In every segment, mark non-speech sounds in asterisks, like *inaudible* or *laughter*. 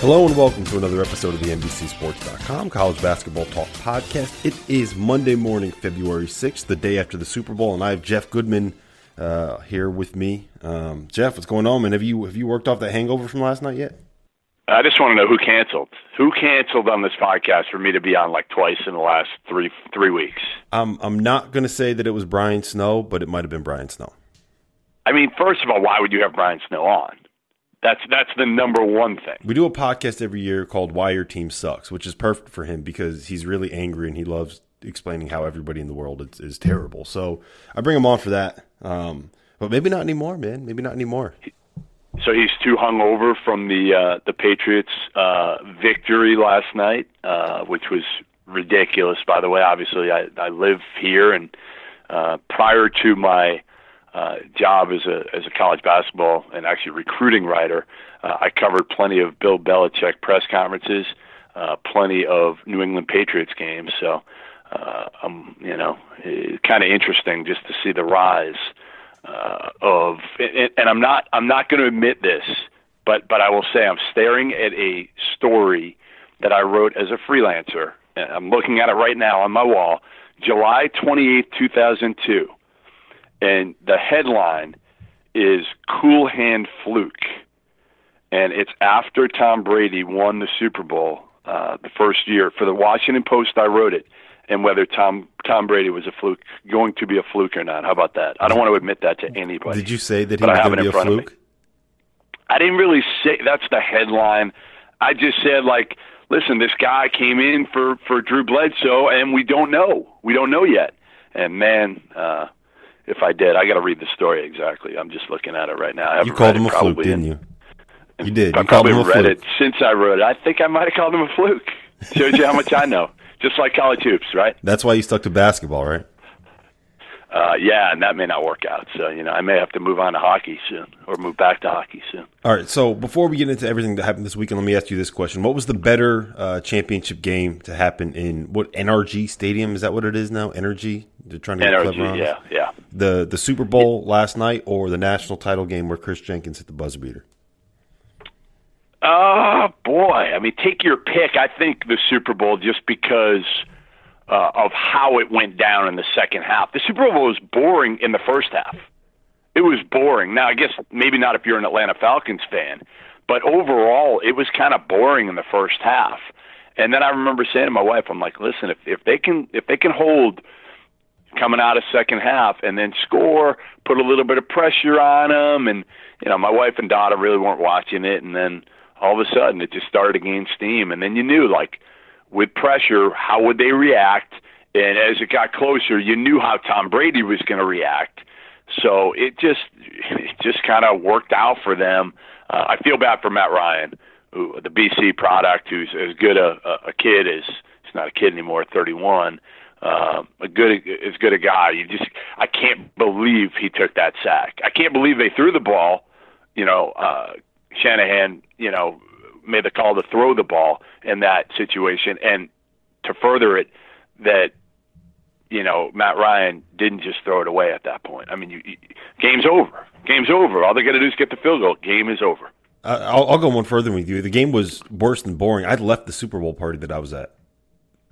Hello and welcome to another episode of the NBCSports.com College Basketball Talk Podcast. It is Monday morning, February 6th, the day after the Super Bowl, and I have Jeff Goodman uh, here with me. Um, Jeff, what's going on, man? Have you have you worked off that hangover from last night yet? I just want to know who canceled. Who canceled on this podcast for me to be on like twice in the last three three weeks? Um, I'm not going to say that it was Brian Snow, but it might have been Brian Snow. I mean, first of all, why would you have Brian Snow on? That's that's the number one thing. We do a podcast every year called "Why Your Team Sucks," which is perfect for him because he's really angry and he loves explaining how everybody in the world is, is terrible. So I bring him on for that. Um, but maybe not anymore, man. Maybe not anymore. So he's too hungover from the uh, the Patriots' uh, victory last night, uh, which was ridiculous. By the way, obviously I, I live here, and uh, prior to my uh, job as a as a college basketball and actually recruiting writer, uh, I covered plenty of Bill Belichick press conferences, uh, plenty of New England Patriots games. So, uh, um, you know, kind of interesting just to see the rise uh, of. And, and I'm not I'm not going to admit this, but but I will say I'm staring at a story that I wrote as a freelancer. I'm looking at it right now on my wall, July 28th, 2002 and the headline is "Cool Hand Fluke," and it's after Tom Brady won the Super Bowl uh, the first year for the Washington Post. I wrote it, and whether Tom Tom Brady was a fluke, going to be a fluke or not. How about that? I don't want to admit that to anybody. Did you say that he was going to be a fluke? I didn't really say that's the headline. I just said like, listen, this guy came in for for Drew Bledsoe, and we don't know. We don't know yet. And man, uh, if I did. I got to read the story exactly. I'm just looking at it right now. you called him a fluke, didn't you? You did. I you probably read fluke. it since I wrote it. I think I might have called him a fluke. Shows you how much I know. Just like college hoops, right? That's why you stuck to basketball, right? Uh, yeah, and that may not work out. So you know, I may have to move on to hockey soon, or move back to hockey soon. All right. So before we get into everything that happened this weekend, let me ask you this question: What was the better uh, championship game to happen in what NRG Stadium? Is that what it is now? Energy. They're trying to get NRG, clever on yeah, yeah. The the Super Bowl last night or the national title game where Kris Jenkins hit the buzzer beater. Oh boy! I mean, take your pick. I think the Super Bowl just because uh, of how it went down in the second half. The Super Bowl was boring in the first half. It was boring. Now, I guess maybe not if you're an Atlanta Falcons fan, but overall, it was kind of boring in the first half. And then I remember saying to my wife, "I'm like, listen, if if they can if they can hold coming out of second half and then score, put a little bit of pressure on them, and you know, my wife and daughter really weren't watching it, and then all of a sudden it just started to gain steam, and then you knew like." With pressure, how would they react? And as it got closer, you knew how Tom Brady was going to react. So it just it just kind of worked out for them. Uh, I feel bad for Matt Ryan, who the BC product, who's as good a, a kid as he's not a kid anymore, 31. Uh, a good as good a guy. You just I can't believe he took that sack. I can't believe they threw the ball. You know, uh, Shanahan. You know, made the call to throw the ball in that situation, and to further it, that you know Matt Ryan didn't just throw it away at that point. I mean, you, you, game's over. Game's over. All they got to do is get the field goal. Game is over. Uh, I'll, I'll, go one further with you. The game was worse than boring. I left the Super Bowl party that I was at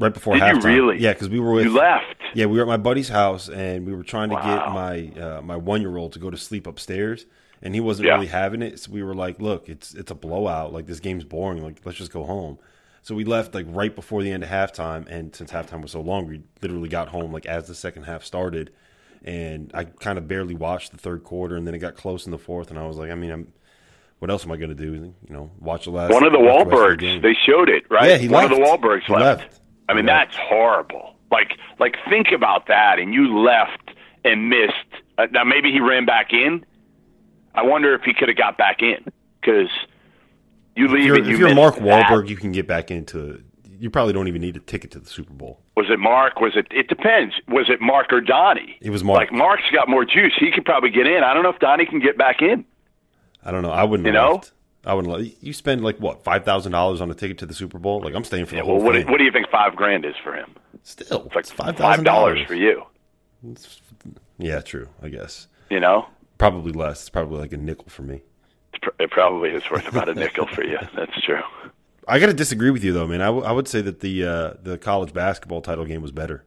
right before Did halftime. You really? Yeah, because we were with. You left. Yeah, we were at my buddy's house, and we were trying to wow. get my uh, my one year old to go to sleep upstairs and he wasn't yeah. really having it. So we were like, "Look, it's it's a blowout. Like this game's boring. Like let's just go home." So we left like right before the end of halftime, and since halftime was so long, we literally got home like as the second half started, and I kind of barely watched the third quarter, and then it got close in the fourth, and I was like, I mean, I'm. What else am I going to do? You know, watch the last. One of the Wahlbergs. The they showed it, right? Yeah, he One left. of the Wahlbergs left. left. I mean, that's horrible. Like, like think about that, and you left and missed. Uh, now maybe he ran back in, I wonder if he could have got back in because you leave if you're, and you if you're Mark that. Wahlberg, you can get back into. You probably don't even need a ticket to the Super Bowl. Was it Mark? Was it? It depends. Was it Mark or Donnie? It was Mark. Like Mark's got more juice. He could probably get in. I don't know if Donnie can get back in. I don't know. I wouldn't. You know. Left. I wouldn't. Let, you spend like what five thousand dollars on a ticket to the Super Bowl? Like I'm staying for the yeah, whole well, what, thing. what do you think five grand is for him? Still, it's like it's five five dollars for you. It's, yeah, true. I guess. You know. Probably less. It's probably like a nickel for me. It probably is worth about a nickel for you. *laughs* That's true. I got to disagree with you though, man. I, w- I would say that the uh, the college basketball title game was better,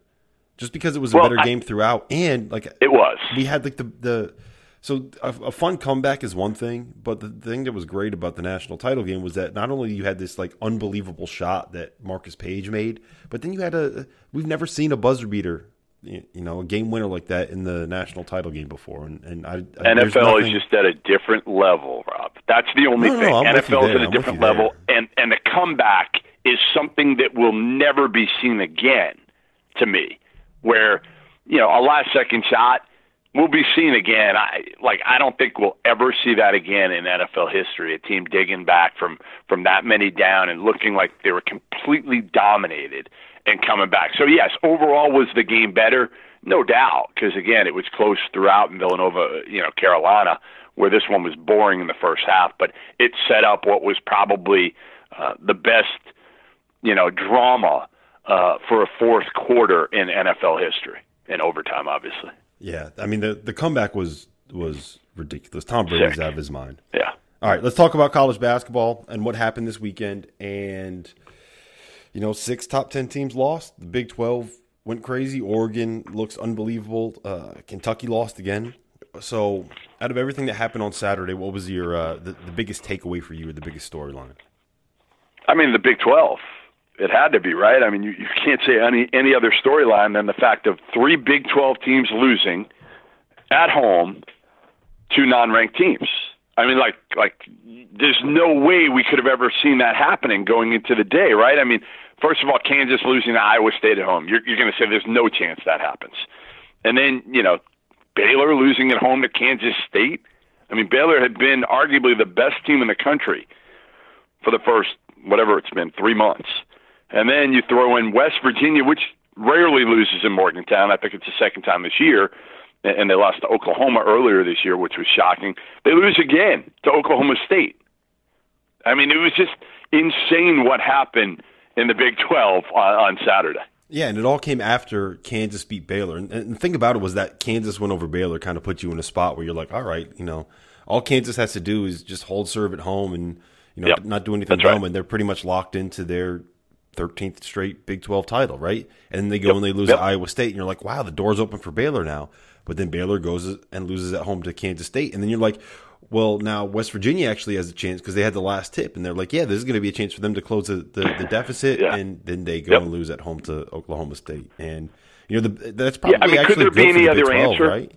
just because it was a Well, better I- game throughout, and like It was. we had like the the so a, a fun comeback is one thing, but the thing that was great about the national title game was that not only you had this like unbelievable shot that Marcus Paige made, but then you had a we've never seen a buzzer beater, you know, a game winner like that in the national title game before, and and I, I NFL is just at a different level, Rob. That's the only No, no, thing. NFL is at a I'm different level, and and the comeback is something that will never be seen again. To me, where you know a last second shot will be seen again. I like I don't think we'll ever see that again in NFL history. A team digging back from from that many down and looking like they were completely dominated and coming back. So yes, overall was the game better? No doubt, because again, it was close throughout in Villanova, you know, Carolina, where this one was boring in the first half, but it set up what was probably uh, the best, you know, drama uh, for a fourth quarter in NFL history in overtime, obviously. yeah. I mean the the comeback was was ridiculous. Tom Brady's Sick. out of his mind. Yeah. All right, let's talk about college basketball and what happened this weekend. And you know, six top ten teams lost. The Big Twelve went crazy. Oregon looks unbelievable. Uh, Kentucky lost again. So, out of everything that happened on Saturday, what was your uh, the, the biggest takeaway for you, or the biggest storyline? I mean, the Big 12. It had to be, right? I mean, you, you can't say any any other storyline than the fact of three Big 12 teams losing at home to non-ranked teams. I mean, like like there's no way we could have ever seen that happening going into the day, right? I mean, first of all, Kansas losing to Iowa State at home. You're you're going to say there's no chance that happens. And then, you know, Baylor losing at home to Kansas State. I mean, Baylor had been arguably the best team in the country for the first whatever it's been, three months. And then you throw in West Virginia, which rarely loses in Morgantown. I think it's the second time this year. And and they lost to Oklahoma earlier this year, which was shocking. They lose again to Oklahoma State. I mean, it was just insane what happened in the Big 12 on, on Saturday. Yeah, and it all came after Kansas beat Baylor. And, and the thing about it was that Kansas went over Baylor, kind of put you in a spot where you're like, all right, you know, all Kansas has to do is just hold serve at home and you know Yep. not do anything That's right. dumb, and they're pretty much locked into their 13th straight Big 12 title, right? And then they go and they lose Yep. to Iowa State, and you're like, wow, the door's open for Baylor now. But then Baylor goes and loses at home to Kansas State, and then you're like, well, now West Virginia actually has a chance because they had the last tip, and they're like, yeah, this is going to be a chance for them to close the, the, the deficit, Yeah. and then they go Yep. and lose at home to Oklahoma State, and you know the, that's probably Yeah, I mean, could actually there be any the other 12, answer? right?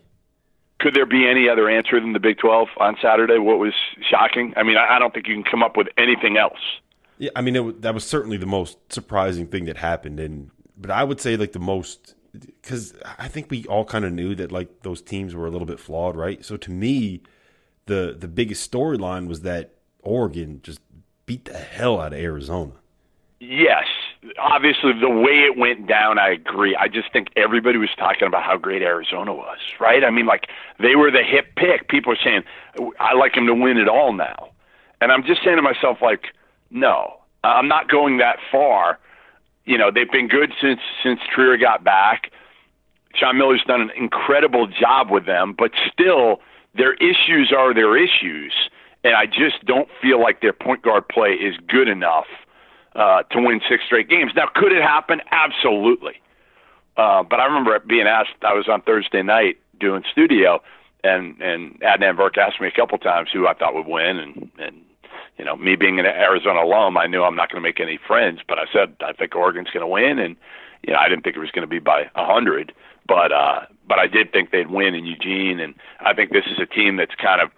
Could there be any other answer than the Big 12 on Saturday? What was shocking? I mean, I, I don't think you can come up with anything else. Yeah, I mean it, that was certainly the most surprising thing that happened, and but I would say like the most because I think we all kind of knew that like those teams were a little bit flawed, right? So to me, the the biggest storyline was that Oregon just beat the hell out of Arizona. Yes, obviously the way it went down, I agree. I just think everybody was talking about how great Arizona was, right? I mean, like they were the hip pick. People are saying, "I like them to win it all now," and I'm just saying to myself, like, no, I'm not going that far. You know, they've been good since since Trier got back. Sean Miller's done an incredible job with them, but still, their issues are their issues, and I just don't feel like their point guard play is good enough uh, to win six straight games. Now, could it happen? Absolutely. Uh, but I remember being asked. I was on Thursday night doing studio, and and Adnan Virk asked me a couple times who I thought would win, and and you know, me being an Arizona alum, I knew I'm not going to make any friends, but I said I think Oregon's going to win, and you know, I didn't think it was going to be by a hundred, but uh, but I did think they'd win in Eugene, and I think this is a team that's kind of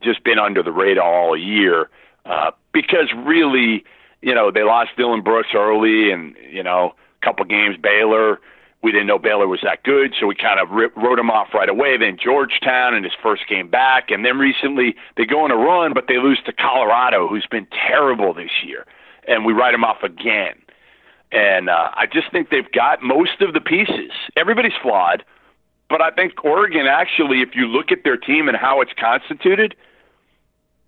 just been under the radar all year uh, because really, you know, they lost Dillon Brooks early, and you know, a couple games Baylor. We didn't know Baylor was that good, so we kind of wrote him off right away. Then Georgetown in his first game back, and then recently they go on a run, but they lose to Colorado, who's been terrible this year, and we write him off again. And uh, I just think they've got most of the pieces. Everybody's flawed, but I think Oregon actually, if you look at their team and how it's constituted,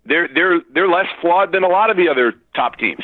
they're they're they're less flawed than a lot of the other top teams.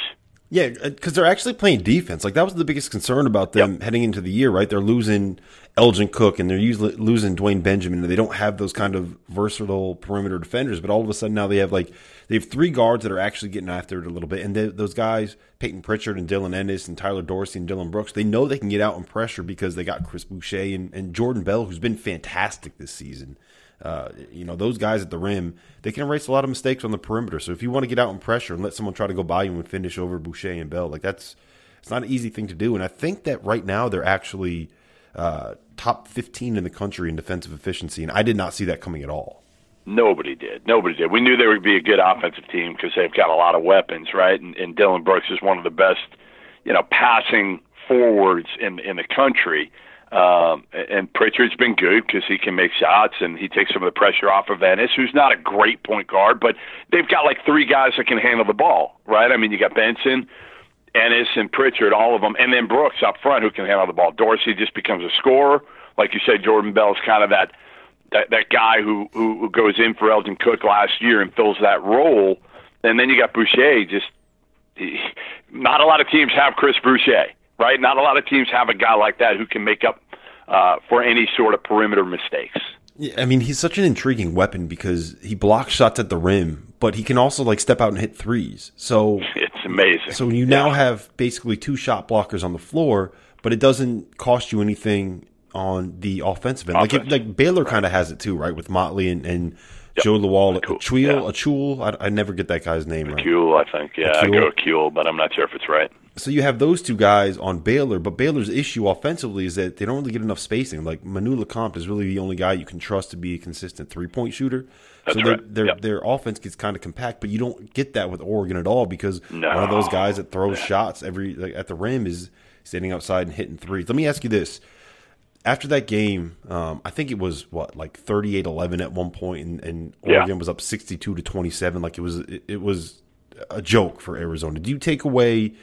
Yeah, uh, because they're actually playing defense. Like that was the biggest concern about them heading into the year, right? They're losing Elgin Cook and they're usually losing Dwayne Benjamin and they don't have those kind of versatile perimeter defenders. But all of a sudden now they have like they have three guards that are actually getting after it a little bit, and they, those guys Payton Pritchard and Dylan Ennis and Tyler Dorsey and Dillon Brooks they know they can get out and pressure because they got Chris Boucher and, and Jordan Bell who's been fantastic this season. Uh, you know those guys at the rim they can erase a lot of mistakes on the perimeter. So if you want to get out and pressure and let someone try to go by you and finish over Boucher and Bell, like that's it's not an easy thing to do. And I think that right now they're actually uh, top 15 in the country in defensive efficiency, and I did not see that coming at all. Nobody did. Nobody did. We knew they would be a good offensive team because they've got a lot of weapons, right? And, and Dillon Brooks is one of the best, you know, passing forwards in in the country. Um, and Pritchard's been good because he can make shots and he takes some of the pressure off of Ennis, who's not a great point guard, but they've got like three guys that can handle the ball, right? I mean, you got Benson, Ennis and Pritchard, all of them, and then Brooks up front who can handle the ball. Dorsey just becomes a scorer, like you said. Jordan Bell's kind of that that that guy who who, who goes in for Elgin Cook last year and fills that role. And then you got Boucher. Just he, not a lot of teams have Chris Boucher, right? Not a lot of teams have a guy like that who can make up uh, for any sort of perimeter mistakes. Yeah, I mean, he's such an intriguing weapon because he blocks shots at the rim, but he can also like step out and hit threes. So *laughs* it's amazing. So you now have basically two shot blockers on the floor, but it doesn't cost you anything on the offensive end. Offense. Like like Baylor kind of has it too, right? With Motley and, and yep. Jo Lual, Acuil, yeah. Acuil. I, I, never get that guy's name right. Acuil, I think. Yeah. I go Acuil, but I'm not sure if it's right so you have those two guys on Baylor, but Baylor's issue offensively is that they don't really get enough spacing. Like Manu Lecomte is really the only guy you can trust to be a consistent three point shooter. That's so right. their yep. their offense gets kind of compact, but you don't get that with Oregon at all because no. one of those guys that throws yeah. shots every like, at the rim is standing outside and hitting threes. Let me ask you this: after that game, um, I think it was what like 38-11 at one point, and, and Oregon yeah. was up sixty two to twenty seven. Like it was it, it was a joke for Arizona. Do you take away?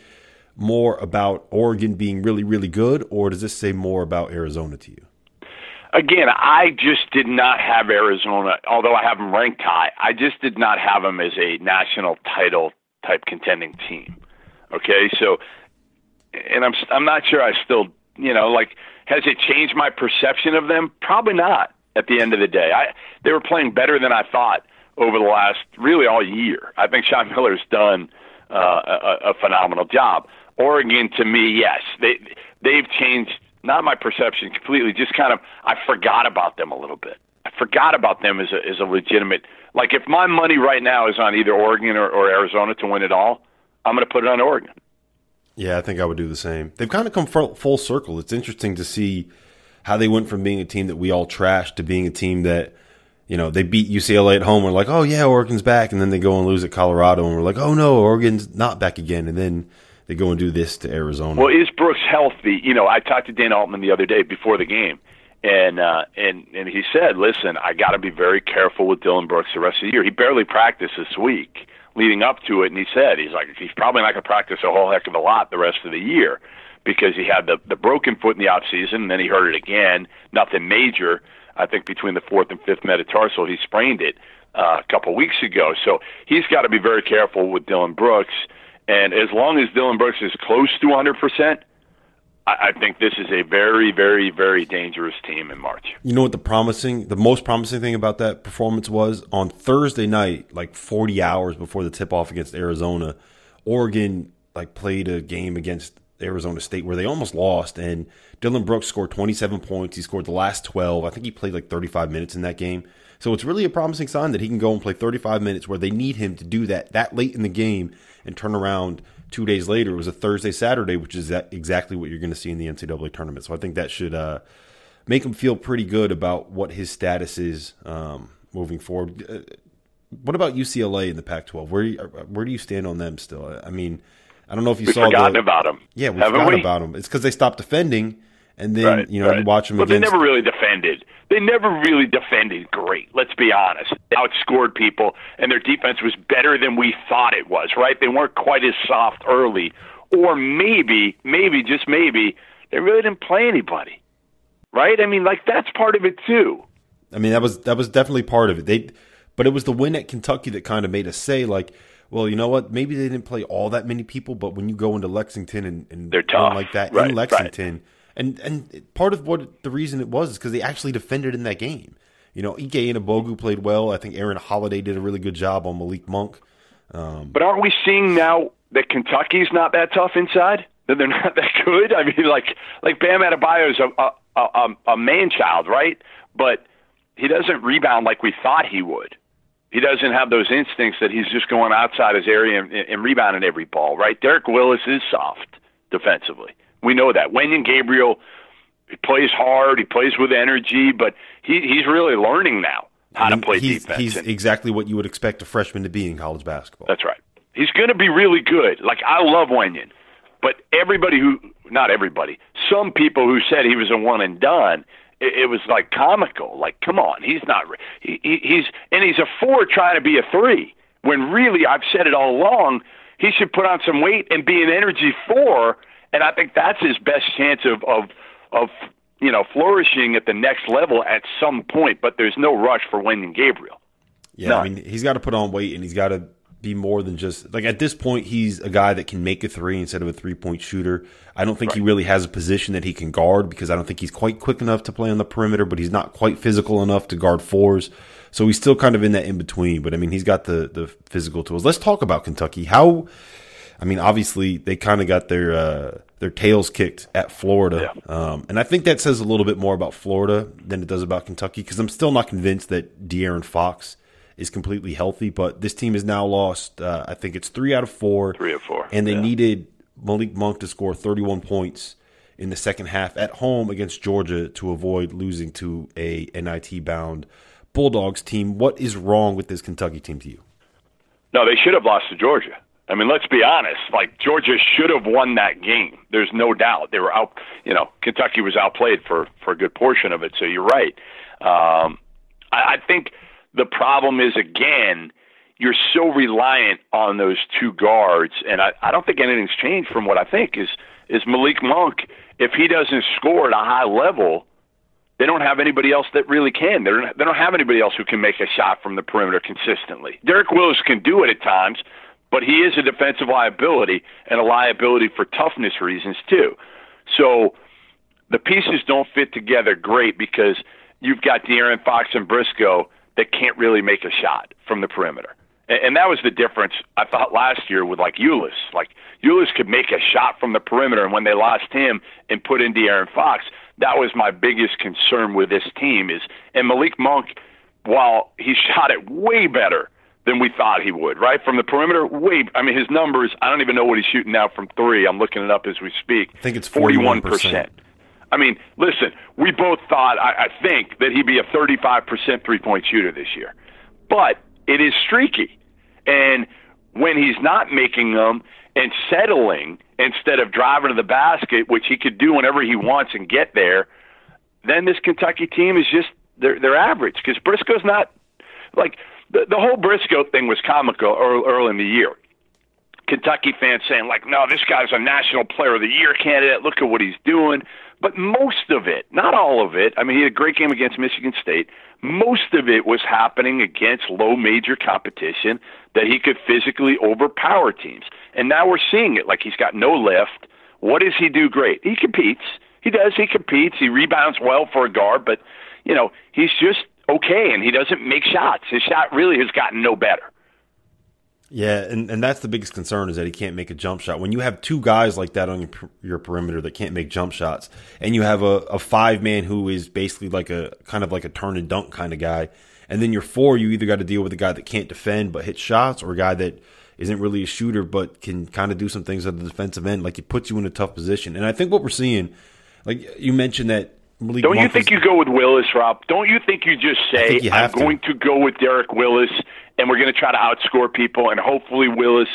More about Oregon being really, really good, or does this say more about Arizona to you? Again, I just did not have Arizona, although I have them ranked high. I just did not have them as a national title type contending team. Okay, so, and I'm I'm not sure I still, you know, like, has it changed my perception of them? Probably not. At the end of the day, I they were playing better than I thought over the last really all year. I think Sean Miller's done uh, a, a phenomenal job. Oregon to me, yes, they they've changed not my perception completely, just kind of I forgot about them a little bit. I forgot about them as a as a legitimate like if my money right now is on either Oregon or, or Arizona to win it all, I'm going to put it on Oregon. Yeah, I think I would do the same. They've kind of come full circle. It's interesting to see how they went from being a team that we all trashed to being a team that you know, they beat UCLA at home. We're like, oh yeah, Oregon's back, and then they go and lose at Colorado, and we're like, oh no, Oregon's not back again, and then they go and do this to Arizona. Well, is Brooks healthy? You know, I talked to Dana Altman the other day before the game, and uh, and and he said, "Listen, I got to be very careful with Dillon Brooks the rest of the year. He barely practiced this week leading up to it, and he said he's like he's probably not going to practice a whole heck of a lot the rest of the year because he had the the broken foot in the off season, and then he hurt it again. Nothing major. I think between the fourth and fifth metatarsal, he sprained it." Uh, a couple weeks ago, so he's got to be very careful with Dillon Brooks and as long as Dillon Brooks is close to 100%, I, think this is a very, very, very dangerous team in March. You know what the promising, the most promising thing about that performance was on Thursday night, like 40 hours before the tip off against Arizona, Oregon like played a game against Arizona State where they almost lost, and Dillon Brooks scored 27 points. He scored the last 12. I think he played like 35 minutes in that game. So it's really a promising sign that he can go and play 35 minutes where they need him to do that that late in the game and turn around two days later. It was a Thursday, Saturday, which is exactly what you're going to see in the NCAA tournament. So I think that should uh, make him feel pretty good about what his status is um, moving forward. Uh, what about UCLA in the Pac-12? Where where do you stand on them still? I mean, I don't know if you We've saw forgotten the, about them. Yeah, we forgot we? about them. It's because they stopped defending and then right, you know right. you watch them. But against... they never really defended. They never really defended great. Let's be honest. They outscored people, and their defense was better than we thought it was. Right? They weren't quite as soft early, or maybe, maybe just maybe, they really didn't play anybody. Right? I mean, like that's part of it too. I mean, that was that was definitely part of it. They, but it was the win at Kentucky that kind of made us say like well, you know what? Maybe they didn't play all that many people, but when you go into Lexington and, and they're tough like that right, in Lexington, right And and part of what the reason it was is because they actually defended in that game. You know, Ike Anigbogu played well. I think Aaron Holiday did a really good job on Malik Monk. Um, but aren't we seeing now that Kentucky's not that tough inside? That they're *laughs* not that good? I mean, like like Bam Adebayo is a a, a, a man child, right? But he doesn't rebound like we thought he would. He doesn't have those instincts that he's just going outside his area and, and rebounding every ball, right? Derek Willis is soft defensively. We know that. Wenyen Gabriel he plays hard, he plays with energy, but he, he's really learning now how to play he's, defense. He's exactly what you would expect a freshman to be in college basketball. That's right. He's going to be really good. Like I love Wenyen, but everybody who not everybody, some people who said he was a one and done, it, it was like comical. Like, come on, he's not. He, he, he's and he's a four trying to be a three. When really, I've said it all along. He should put on some weight and be an energy four, and I think that's his best chance of of of you know flourishing at the next level at some point. But there's no rush for Wenyen Gabriel. Yeah, None. I mean he's got to put on weight and he's got to be more than just like at this point he's a guy that can make a three instead of a three point shooter. I don't think right. he really has a position that he can guard because I don't think he's quite quick enough to play on the perimeter, but he's not quite physical enough to guard fours. So he's still kind of in that in between. But I mean, he's got the the physical tools. Let's talk about Kentucky. How? I mean, obviously they kind of got their uh, their tails kicked at Florida, yeah. um, and I think that says a little bit more about Florida than it does about Kentucky because I'm still not convinced that De'Aaron Fox is completely healthy. But this team has now lost. Uh, I think it's three out of four. Three of four, and they yeah. needed Malik Monk to score 31 points in the second half at home against Georgia to avoid losing to a NIT bound Bulldogs team. What is wrong with this Kentucky team to you? No, they should have lost to Georgia. I mean, let's be honest. Like Georgia should have won that game. There's no doubt. They were out. You know, Kentucky was outplayed for for a good portion of it. So you're right. Um, I, I think the problem is again, you're so reliant on those two guards, and I, I don't think anything's changed from what I think is is Malik Monk. If he doesn't score at a high level, they don't have anybody else that really can. They don't, they don't have anybody else who can make a shot from the perimeter consistently. Derek Willis can do it at times, but he is a defensive liability and a liability for toughness reasons too. So the pieces don't fit together great because you've got De'Aaron Fox and Briscoe that can't really make a shot from the perimeter. And, that was the difference I thought last year with like Ulis. Like Ulis could make a shot from the perimeter, and when they lost him and put in De'Aaron Fox, that was my biggest concern with this team. Is and Malik Monk, while he *laughs* shot it way better than we thought he would, right from the perimeter. Way, I mean, his numbers. I don't even know what he's shooting now from three. I'm looking it up as we speak. I think it's forty-one percent. I mean, listen, we both thought, I, I think, that he'd be a 35% three point shooter this year. But it is streaky. And when he's not making them and settling instead of driving to the basket, which he could do whenever he wants and get there, then this Kentucky team is just they're they're average because Briscoe's not like the the whole Briscoe thing was comical early, early in the year. Kentucky fans saying like, no, this guy's a national player of the year candidate. Look at what he's doing. But most of it, not all of it, I mean, he had a great game against Michigan State. Most of it was happening against low major competition that he could physically overpower teams. And now we're seeing it. Like he's got no lift. What does he do great? He competes. He does. He competes. He rebounds well for a guard, but, you know, he's just okay and he doesn't make shots. His shot really has gotten no better. Yeah, and, and that's the biggest concern is that he can't make a jump shot. When you have two guys like that on your, your perimeter that can't make jump shots, and you have a, a five man who is basically like a kind of like a turn and dunk kind of guy, and then your four, you either got to deal with a guy that can't defend but hit shots, or a guy that isn't really a shooter but can kind of do some things at the defensive end. Like it puts you in a tough position. And I think what we're seeing, like you mentioned that Malik Don't you think you go with Willis, Rob? Don't you think you just say, you I'm to. going to go with Derek Willis and we're going to try to outscore people, and hopefully Willis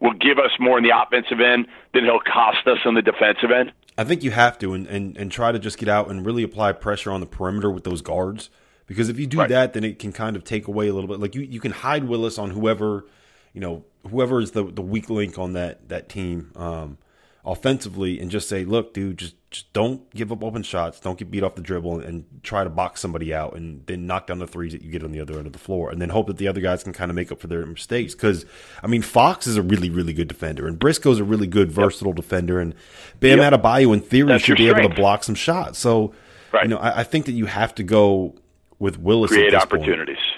will give us more in the offensive end than he'll cost us on the defensive end? I think you have to, and, and, and try to just get out and really apply pressure on the perimeter with those guards. Because if you do right. that, then it can kind of take away a little bit. Like you, you can hide Willis on whoever, you know, whoever is the, the weak link on that that team. Um, offensively and just say, look, dude, just just don't give up open shots, don't get beat off the dribble, and try to box somebody out, and then knock down the threes that you get on the other end of the floor, and then hope that the other guys can kind of make up for their mistakes. Because I mean, Fox is a really really good defender, and Briscoe's a really good versatile yep. defender, and Bam yep. Adebayo in theory That's should be strength. able to block some shots. So right. you know, I, I, think that you have to go with Willis. Create opportunities. Point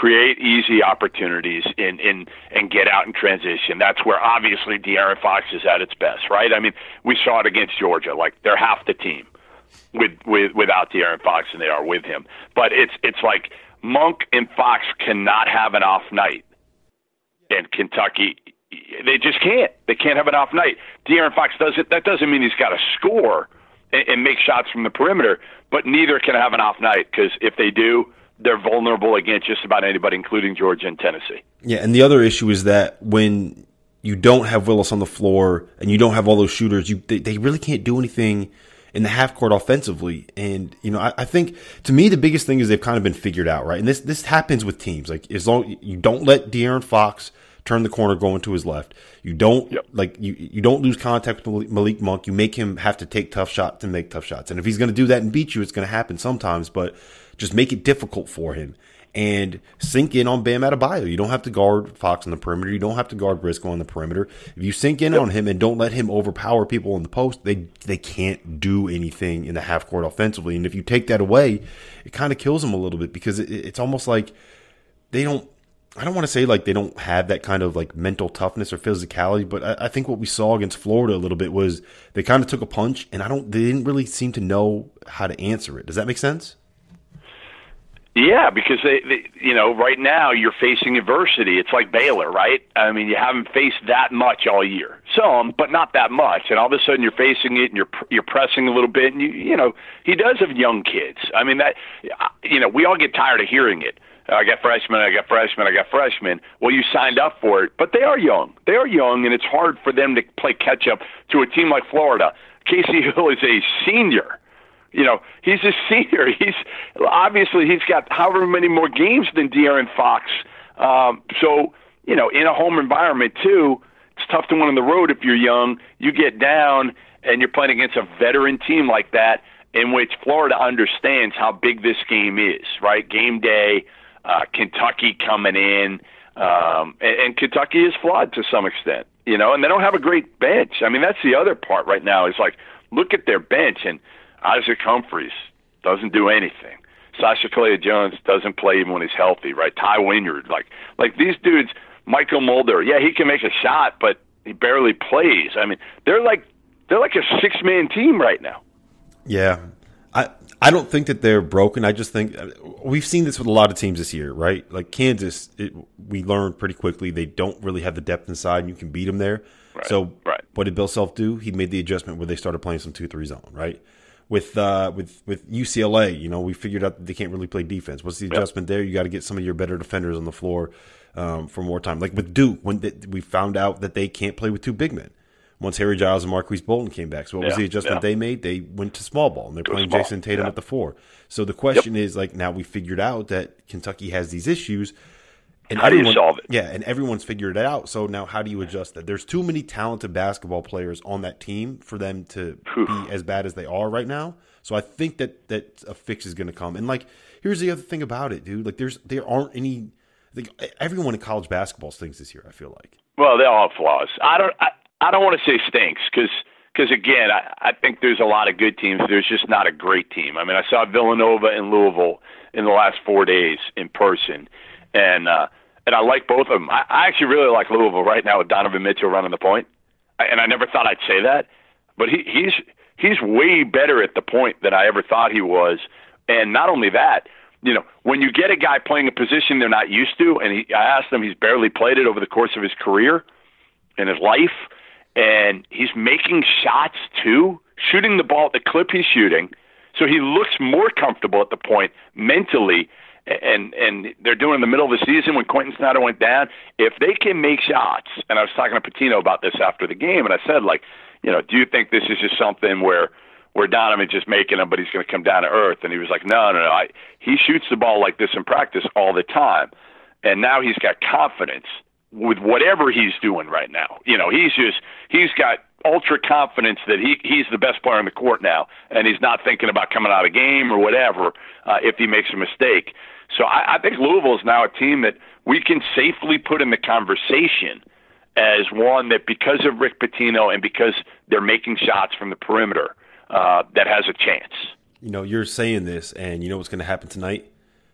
create easy opportunities in, in and get out in transition. That's where obviously De'Aaron Fox is at its best, right? I mean, we saw it against Georgia. Like they're half the team with with without De'Aaron Fox and they are with him. But it's it's like Monk and Fox cannot have an off night. And Kentucky they just can't. They can't have an off night. De'Aaron Fox doesn't that doesn't mean he's got to score and, and make shots from the perimeter, but neither can have an off night because if they do, they're vulnerable against just about anybody, including Georgia and Tennessee. Yeah, and the other issue is that when you don't have Willis on the floor and you don't have all those shooters, you they, they really can't do anything in the half court offensively. And you know, I, I, think to me the biggest thing is they've kind of been figured out, right? And this this happens with teams. Like as long you don't let De'Aaron Fox turn the corner going to his left. You don't yep. like you you don't lose contact with Malik Monk. You make him have to take tough shots and make tough shots. And if he's going to do that and beat you, it's going to happen sometimes. But just make it difficult for him and sink in on Bam Adebayo. You don't have to guard Fox on the perimeter. You don't have to guard Briscoe on the perimeter. If you sink in yep. on him and don't let him overpower people in the post, they they can't do anything in the half court offensively. And if you take that away, it kind of kills them a little bit because it, it's almost like they don't. I don't want to say like they don't have that kind of like mental toughness or physicality, but I, I think what we saw against Florida a little bit was they kind of took a punch, and I don't. They didn't really seem to know how to answer it. Does that make sense? Yeah, because they, they, you know, right now you're facing adversity. It's like Baylor, right? I mean, you haven't faced that much all year, some, but not that much. And all of a sudden you're facing it, and you're you're pressing a little bit. And you, you know, he does have young kids. I mean, that, you know, we all get tired of hearing it. Uh, I got freshmen, I got freshmen, I got freshmen. Well, you signed up for it, but they are young. They are young, and it's hard for them to play catch up to a team like Florida. Kasey Hill is a senior you know, he's a *laughs* senior. He's obviously he's got however many more games than De'Aaron Fox. Um, so you know, in a home environment too, it's tough to win on the road if you're young. You get down and you're playing against a veteran team like that, in which Florida understands how big this game is. Right, game day, uh, Kentucky coming in, um, and, and Kentucky is flawed to some extent. You know, and they don't have a great bench. I mean, that's the other part right now. Is like look at their bench and Isaac Humphries doesn't do anything. Sacha Killeya-Jones doesn't play even when he's healthy, right? Tai Wynyard, like like these dudes. Mychal Mulder, yeah, he can make a shot, but he barely plays. I mean, they're like they're like a six man team right now. Yeah, I I don't think that they're broken. I just think we've seen this with a lot of teams this year, right? Like Kansas, it, we learned pretty quickly they don't really have the depth inside, and you can beat them there. Right, so, right. what did Bill Self do? He made the adjustment where they started playing some two three zone, right? With uh, with with UCLA, you know, we figured out that they can't really play defense. What's the adjustment yep. there? You got to get some of your better defenders on the floor um, for more time. Like with Duke, when they, we found out that they can't play with two big men. Once Harry Giles and Marques Bolden came back, so what yeah, was the adjustment yeah. they made? They went to small ball, and they're playing Jayson Tatum yeah. at the four. So the question yep. is, like, now we figured out that Kentucky has these issues and how everyone, do you solve it? Yeah, and everyone's figured it out. So now, how do you adjust that? There's too many talented basketball players on that team for them to Whew. be as bad as they are right now. So I think that that a fix is going to come. And like, here's the other thing about it, dude. Like, there's there aren't any. Like, everyone in college basketball stinks this year. I feel like. Well, they all have flaws. I don't. I, I don't want to say stinks because because again, I, I think there's a lot of good teams. There's just not a great team. I mean, I saw Villanova and Louisville in the last four days in person, and. uh and I like both of them. I, I actually really like Louisville right now with Donovan Mitchell running the point, and I never thought I'd say that, but he, he's he's way better at the point than I ever thought he was. And not only that, you know, when you get a guy playing a position they're not used to, and he, I asked him, he's barely played it over the course of his career and his life, and he's making shots too, shooting the ball at the clip he's shooting. So he looks more comfortable at the point mentally and and they're doing in the middle of the season when Quentin Snider went down. If they can make shots, and I was talking to Pitino about this after the game, and I said like, you know, do you think this is just something where where Donovan's just making them, but he's going to come down to earth? And he was like, no, no, no. I, he shoots the ball like this in practice all the time, and now he's got confidence with whatever he's doing right now. You know, he's just he's got ultra confidence that he he's the best player on the court now, and he's not thinking about coming out of game or whatever uh, if he makes a mistake. So I, I think Louisville is now a team that we can safely put in the conversation as one that because of Rick Pitino and because they're making shots from the perimeter, uh, that has a chance. You know, you're saying this, and you know what's going to happen tonight?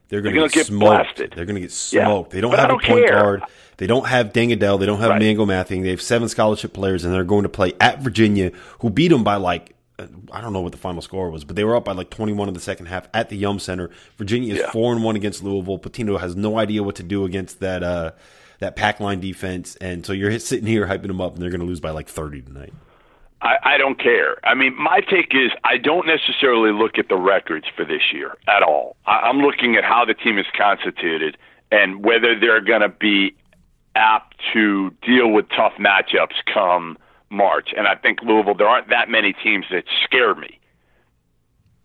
They're going to get, get, smoked. Blasted. They're going to get smoked. Yeah. They don't but have don't a point care. guard. They don't have Deng Adel. They don't have right. Mangok Mathiang. They have seven scholarship players, and they're going to play at Virginia, who beat them by like I don't know what the final score was, but they were up by like 21 in the second half at the Yum Center. Virginia is four and one against Louisville. Pitino has no idea what to do against that uh, that pack line defense, and so you're sitting here hyping them up, and they're going to lose by like 30 tonight. I, I don't care. I mean, my take is I don't necessarily look at the records for this year at all. I, I'm looking at how the team is constituted and whether they're going to be apt to deal with tough matchups come March. And I think Louisville, there aren't that many teams that scare me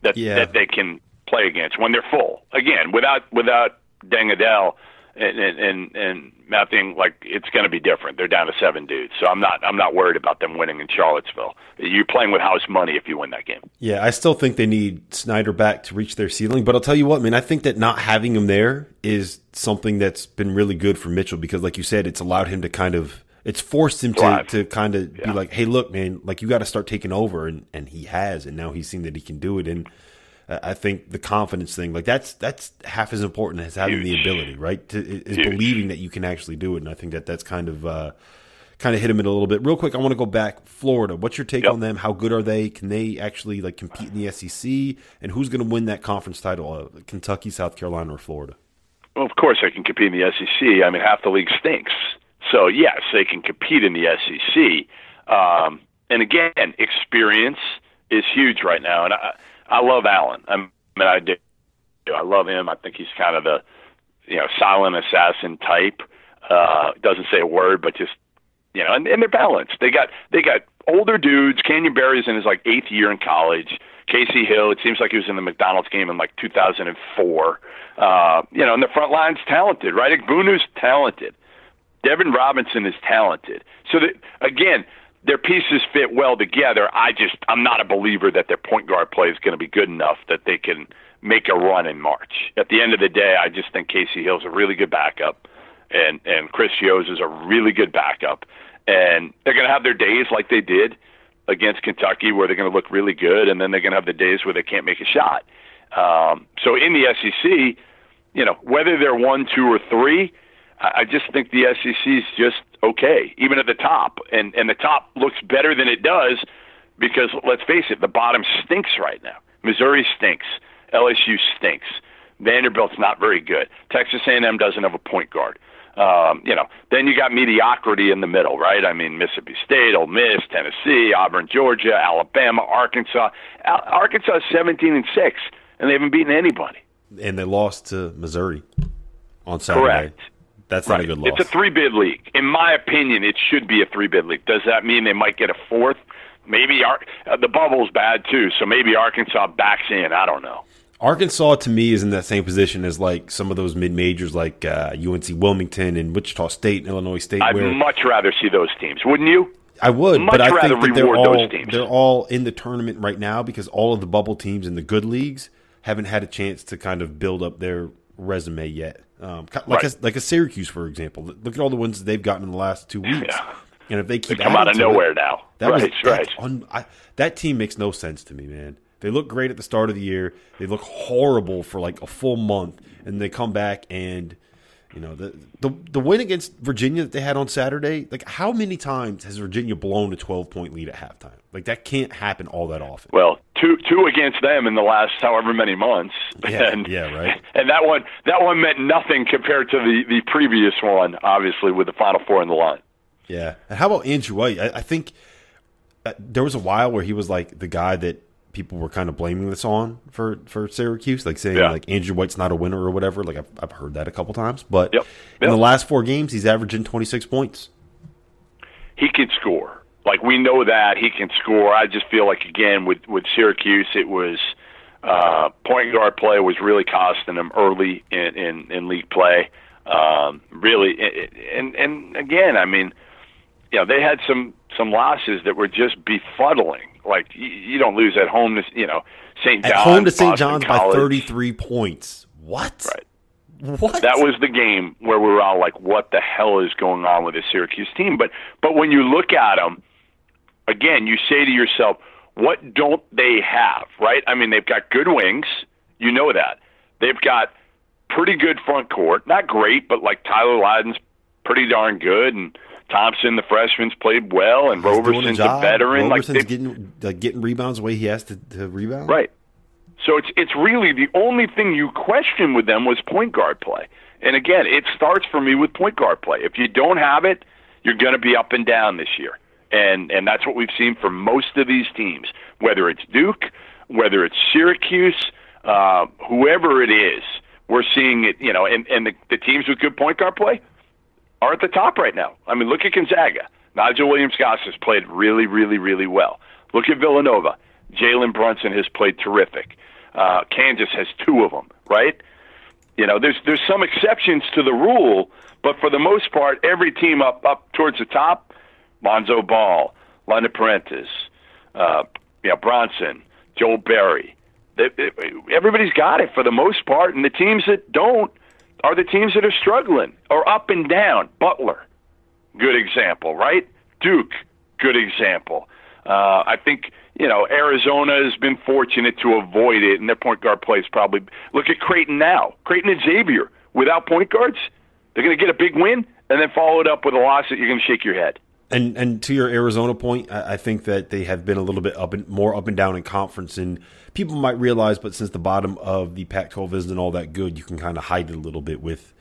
that yeah. that they can play against when they're full. Again, without without Deng Adel and and and, and Mathiang, like it's going to be different. They're down to seven dudes, so I'm not I'm not worried about them winning in Charlottesville. You're playing with house money if you win that game. Yeah, I still think they need Snider back to reach their ceiling, but I'll tell you what, man, I think that not having him there is something that's been really good for Mitchell because, like you said, it's allowed him to kind of it's forced him to, to kind of yeah. be like, hey, look, man, like you got to start taking over, and and he has, and now he's seen that he can do it, and I think the confidence thing, like that's that's half as important as having Huge. the ability, right? To, is Huge. believing that you can actually do it, and I think that that's kind of uh, kind of hit him in a little bit. Real quick, I want to go back. Florida, what's your take yep. on them? How good are they? Can they actually like compete in the SEC? And who's going to win that conference title? Uh, Kentucky, South Carolina, or Florida? Well, of course, they can compete in the SEC. I mean, half the league stinks, so yes, they can compete in the SEC. Um, and again, experience is huge right now, and I I love Allen. I mean, I do. I love him. I think he's kind of the you know silent assassin type. Uh, doesn't say a word, but just you know, and, and they're balanced. They got they got older dudes. Canyon Barry's in his like eighth year in college. Kasey Hill, it seems like he was in the McDonald's game in like 2004. Uh, you know, and the front line's talented, right? Egbunu's talented. Devin Robinson is talented. So that again, their pieces fit well together. I just I'm not a believer that their point guard play is going to be good enough that they can make a run in March. At the end of the day, I just think Kasey Hill's a really good backup, and and Chris Chiozza is a really good backup, and they're going to have their days like they did against Kentucky where they're going to look really good, and then they're going to have the days where they can't make a shot. Um, so in the SEC, you know whether they're one, two, or three I I just think the SEC is just okay, even at the top, and and the top looks better than it does because let's face it, the bottom stinks right now. Missouri stinks, LSU stinks, Vanderbilt's not very good, Texas A&M doesn't have a point guard. Um, you know, then you got mediocrity in the middle, right? I mean, Mississippi State, Ole Miss, Tennessee, Auburn, Georgia, Alabama, Arkansas. Al- Arkansas is 17 and six, and they haven't beaten anybody. And they lost to Missouri on Saturday. Correct. That's right. not a good loss. It's a three bid league. In my opinion, it should be a three bid league. Does that mean they might get a fourth? Maybe Ar- uh, the bubble's bad too, so maybe Arkansas backs in. I don't know. Arkansas to me is in that same position as like some of those mid majors like uh, UNC Wilmington and Wichita State and Illinois State. I'd where, much rather see those teams, wouldn't you? I would, much but I think that they're all they're all in the tournament right now because all of the bubble teams in the good leagues haven't had a chance to kind of build up their resume yet. Um, like right. a, like a Syracuse, for example. Look at all the ones they've gotten in the last two weeks. Yeah. And if they keep they come out of nowhere it, now, that right, was, right. Un, I, that team makes no sense to me, man. They look great at the start of the year. They look horrible for like a full month, and they come back and you know the the the win against Virginia that they had on Saturday. Like how many times has Virginia blown a twelve point lead at halftime? Like that can't happen all that often. Well, two two against them in the last however many months. Yeah, *laughs* and, yeah, right. *laughs* And that one that one meant nothing compared to the the previous one, obviously with the Final Four in the line. Yeah, and how about Andrew White? I, I think uh, there was a while where he was like the guy that people were kind of blaming this on for for Syracuse, like saying yeah. like Andrew White's not a winner or whatever. Like I've, I've heard that a couple times, but yep. Yep. in the last four games, he's averaging twenty six points. He can score. Like we know that he can score. I just feel like again with with Syracuse, it was uh, point guard play was really costing them early in in, in league play. Um, really, and and again, I mean, you know, they had some some losses that were just befuddling. Like you, you don't lose at home to you know St. John's, At home to St. John's by 33 points. What? Right. What? That was the game where we were all like, "What the hell is going on with this Syracuse team?" But but when you look at them, again, you say to yourself, "What don't they have?" Right? I mean, they've got good wings. You know that. They've got pretty good front court. Not great, but like Tyler Lydon's pretty darn good, and Thompson, the freshman's played well, and He's Roberson's a, veteran. like Roberson's they- getting like, getting rebounds the way he has to, to rebound. Right. So it's it's really the only thing you question with them was point guard play. And again, it starts for me with point guard play. If you don't have it, you're going to be up and down this year. And and that's what we've seen for most of these teams, whether it's Duke, whether it's Syracuse, uh, whoever it is. We're seeing it, you know, and, and the, the teams with good point guard play are at the top right now. I mean, look at Gonzaga. Nigel Williams-Goss has played really, really, really well. Look at Villanova. Jalen Brunson has played terrific. Uh, Kansas has two of them, right? You know, there's there's some exceptions to the rule, but for the most part, every team up up towards the top, Lonzo Ball, London Perrantes, uh, you know, Brunson, Joel Berry. They, they, everybody's got it for the most part, and the teams that don't are the teams that are struggling or up and down. Butler, good example, right? Duke, good example. Uh, I think you know Arizona has been fortunate to avoid it, and their point guard play is probably. Look at Creighton now. Creighton and Xavier without point guards, they're going to get a big win, and then follow it up with a loss that you're going to shake your head. And and to your Arizona point, I, I think that they have been a little bit up and more up and down in conference, and people might realize, but since the bottom of the Pac-12 isn't all that good, you can kind of hide it a little bit with.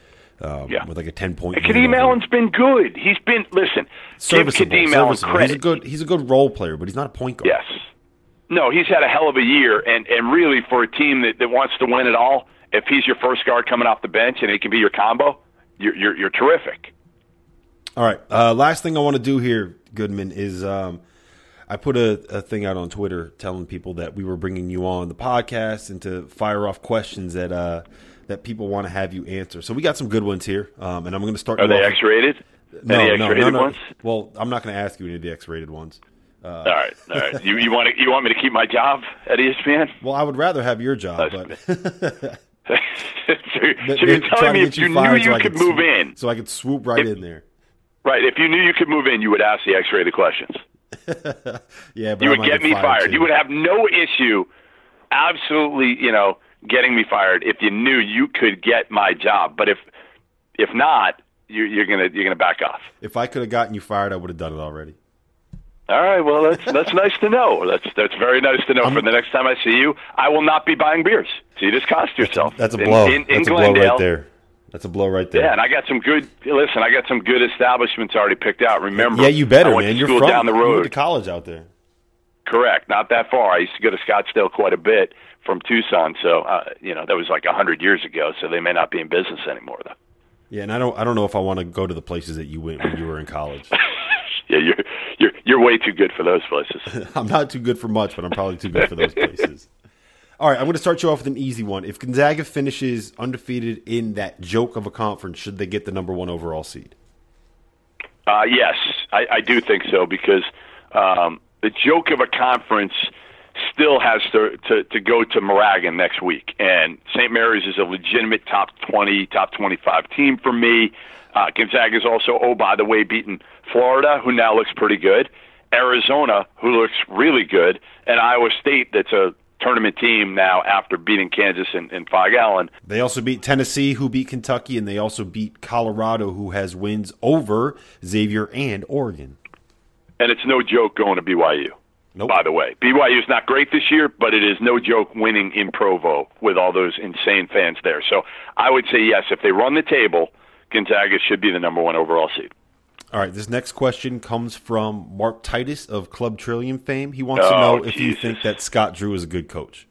Um, Yeah. with like a ten point. Kadeem Allen's been good. He's been listen. serviceable. give Kadeem Allen credit. He's a good. He's a good role player, but he's not a point guard. Yes. No, he's had a hell of a year, and and really for a team that, that wants to win it all, if he's your first guard coming off the bench and he can be your combo, you're you're, you're terrific. All right. Uh, last thing I want to do here, Goodman, is um, I put a, a thing out on Twitter telling people that we were bringing you on the podcast and to fire off questions that uh, that people want to have you answer. So we got some good ones here, um, and I'm going to start. Are they off- X-rated? No, Any no, X-rated no, no. ones? Well, I'm not going to ask you any of the X-rated ones. all right, all right. You you want to, you want me to keep my job at ESPN? Well, I would rather have your job, but so, *laughs* *laughs* so you're telling me if you knew so you I could swoop- move in, so I could swoop right If- in there. Right? If you knew you could move in, you would ask the X-ray the questions. *laughs* Yeah, but You I would get me fired. too. You would have no issue, absolutely, you know, getting me fired if you knew you could get my job. But if if not, you, you're gonna you're gonna back off. If I could have gotten you fired, I would have done it already. All right. Well, that's that's nice to know. That's that's very nice to know. For the next time I see you, I will not be buying beers. So you just cost yourself. That's a In- blow. in, in, That's a blow right there. That's a blow right there. Yeah, and I got some good. Listen, I got some good establishments already picked out. Remember? Yeah, you better, man. You're from down the You went to college out there. Correct. Not that far. I used to go to Scottsdale quite a bit from Tucson. So uh, you know that was like a hundred years ago. So they may not be in business anymore, though. Yeah, and I don't I don't know if I want to go to the places that you went when you were in college. *laughs* Yeah, you're you're you're way too good for those places. *laughs* I'm not too good for much, but I'm probably too good for those *laughs* places. All right, I'm going to start you off with an easy one. If Gonzaga finishes undefeated in that joke of a conference, should they get the number one overall seed? Uh, yes, I, I do think so because um, the joke of a conference still has to, to, to go to Moraga next week. And St. Mary's is a legitimate top 20, top 25 team for me. Uh, Gonzaga is also, oh, by the way, beaten Florida, who now looks pretty good, Arizona, who looks really good, and Iowa State, that's a tournament team now after beating Kansas and, and Phog Allen. They also beat Tennessee, who beat Kentucky, and they also beat Colorado, who has wins over Xavier and Oregon. And it's no joke going to BYU. Nope. By the way, BYU is not great this year, but it is no joke winning in Provo with all those insane fans there. So I would say yes, if they run the table, Gonzaga should be the number one overall seed. All right, this next question comes from Mark Titus of Club Trillion fame. He wants to Oh, know if you think that Scott Drew is a good coach.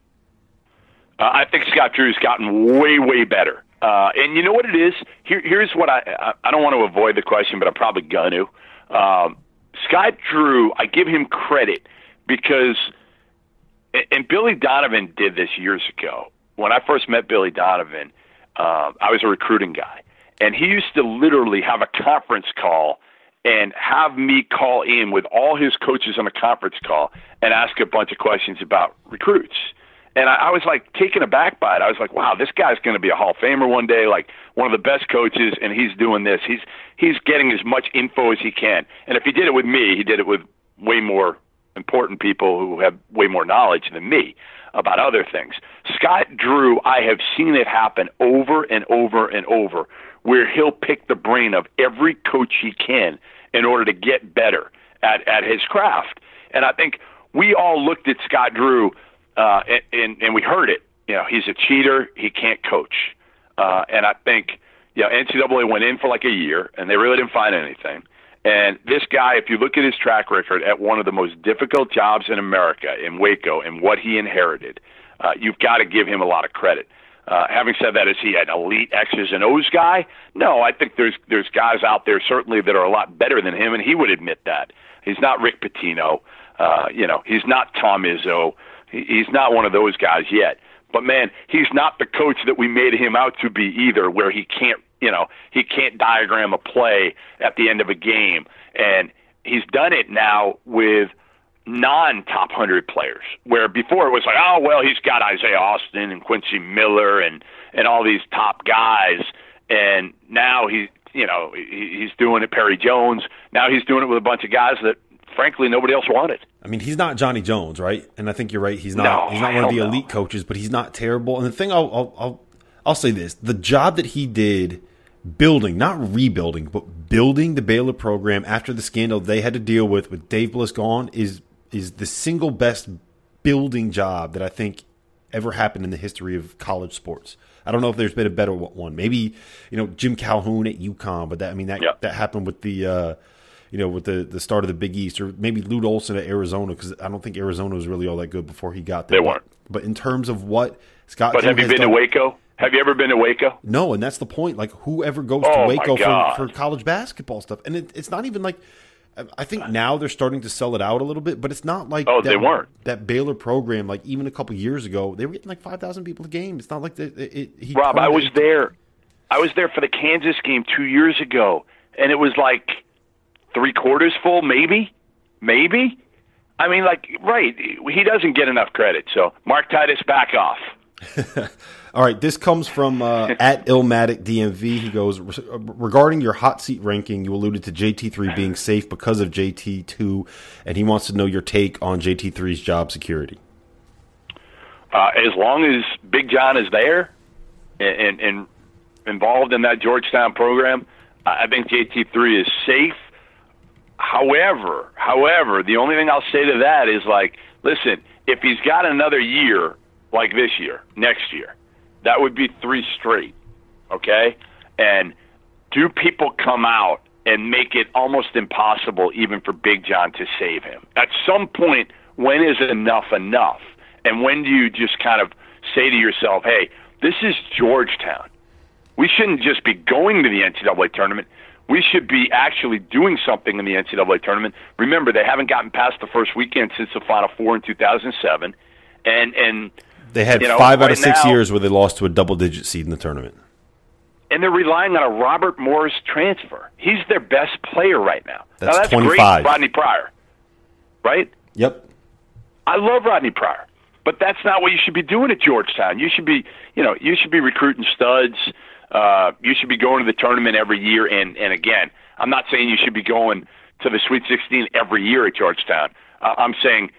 Uh, I think Scott Drew's gotten way, way better. Uh, and you know what it is? Here, here's what I, I I don't want to avoid the question, but I'm probably going to. Um, Scott Drew, I give him credit because, and- Billy Donovan did this years ago. When I first met Billy Donovan, um, I was a recruiting guy, and he used to literally have a conference call and have me call in with all his coaches on a conference call and ask a bunch of questions about recruits. And I, I was like taken aback by it. I was like, wow, this guy's going to be a Hall of Famer one day, like one of the best coaches, and he's doing this. He's he's getting as much info as he can. And if he did it with me, he did it with way more important people who have way more knowledge than me about other things. Scott Drew, I have seen it happen over and over and over where he'll pick the brain of every coach he can in order to get better at, at his craft. And I think we all looked at Scott Drew uh, and, and, and we heard it. You know, he's a cheater. He can't coach. Uh, and I think, you know, NCAA went in for like a year and they really didn't find anything. And this guy, if you look at his track record at one of the most difficult jobs in America, in Waco, and what he inherited, uh, you've got to give him a lot of credit. Uh, having said that, is he an elite X's and O's guy? No, I think there's there's guys out there certainly that are a lot better than him, and he would admit that. He's not Rick Pitino. Uh, you know, he's not Tom Izzo. He, he's not one of those guys yet. But man, he's not the coach that we made him out to be either, where he can't you know, he can't diagram a play at the end of a game. And he's done it now with non top 100 players, where before it was like, oh, well, he's got Isaiah Austin and Quincy Miller and, and all these top guys. And now he, you know, he's doing it, Perry Jones. Now he's doing it with a bunch of guys that, frankly, nobody else wanted. I mean, he's not Johnny Jones, right? And I think you're right. He's not. No, he's not one of the elite coaches, but he's not terrible. And the thing I'll, I'll, I'll, I'll say this: the job that he did building, not rebuilding, but building the Baylor program after the scandal they had to deal with with Dave Bliss gone is is the single best building job that I think ever happened in the history of college sports. I don't know if there's been a better one. Maybe you know Jim Calhoun at UConn, but that I mean that Yeah. that happened with the uh, you know with the the start of the Big East, or maybe Lute Olson at Arizona because I don't think Arizona was really all that good before he got there. They weren't. But, but in terms of what Scott, But Drew have you been to Waco? Have you ever been to Waco? no, and that's the point. Like whoever goes Oh, to Waco for, for college basketball stuff, and it, it's not even like I think now they're starting to sell it out a little bit, but it's not like Oh, that, they weren't. that Baylor program. Like even a couple years ago, they were getting like five thousand people a game. It's not like that. It, it, he Rob, I was it- there. I was there for the Kansas game two years ago, and it was like three quarters full, maybe, maybe. I mean, like, right? He doesn't get enough credit. So, Mark Titus, back off. *laughs* All right, this comes from uh, *laughs* at Illmatic DMV. He goes regarding your hot seat ranking. You alluded to JT3 being safe because of JT2, and he wants to know your take on JT3's job security. Uh, as long as Big John is there and, and, and involved in that Georgetown program, I I think JT3 is safe. However, however, the only thing I'll say to that is like, listen, if he's got another year like this year, next year, that would be three straight. Okay? And do people come out and make it almost impossible even for Big John to save him? At some point, when is enough enough? And when do you just kind of say to yourself, hey, this is Georgetown. We shouldn't just be going to the NCAA tournament. We should be actually doing something in the NCAA tournament. Remember, they haven't gotten past the first weekend since the Final Four in 2007. And, and They had You know, five out of six now- years where they lost to a double digit seed in the tournament. and they're relying on a Robert Morris transfer. He's their best player right now. That's now, that's 25. great, Rodney Pryor, right? Yep. I love Rodney Pryor, but that's not what you should be doing at Georgetown. You should be, you know, you should be recruiting studs. Uh, you should be going to the tournament every year. And and again, I'm not saying you should be going to the Sweet 16 every year at Georgetown. Uh, I'm saying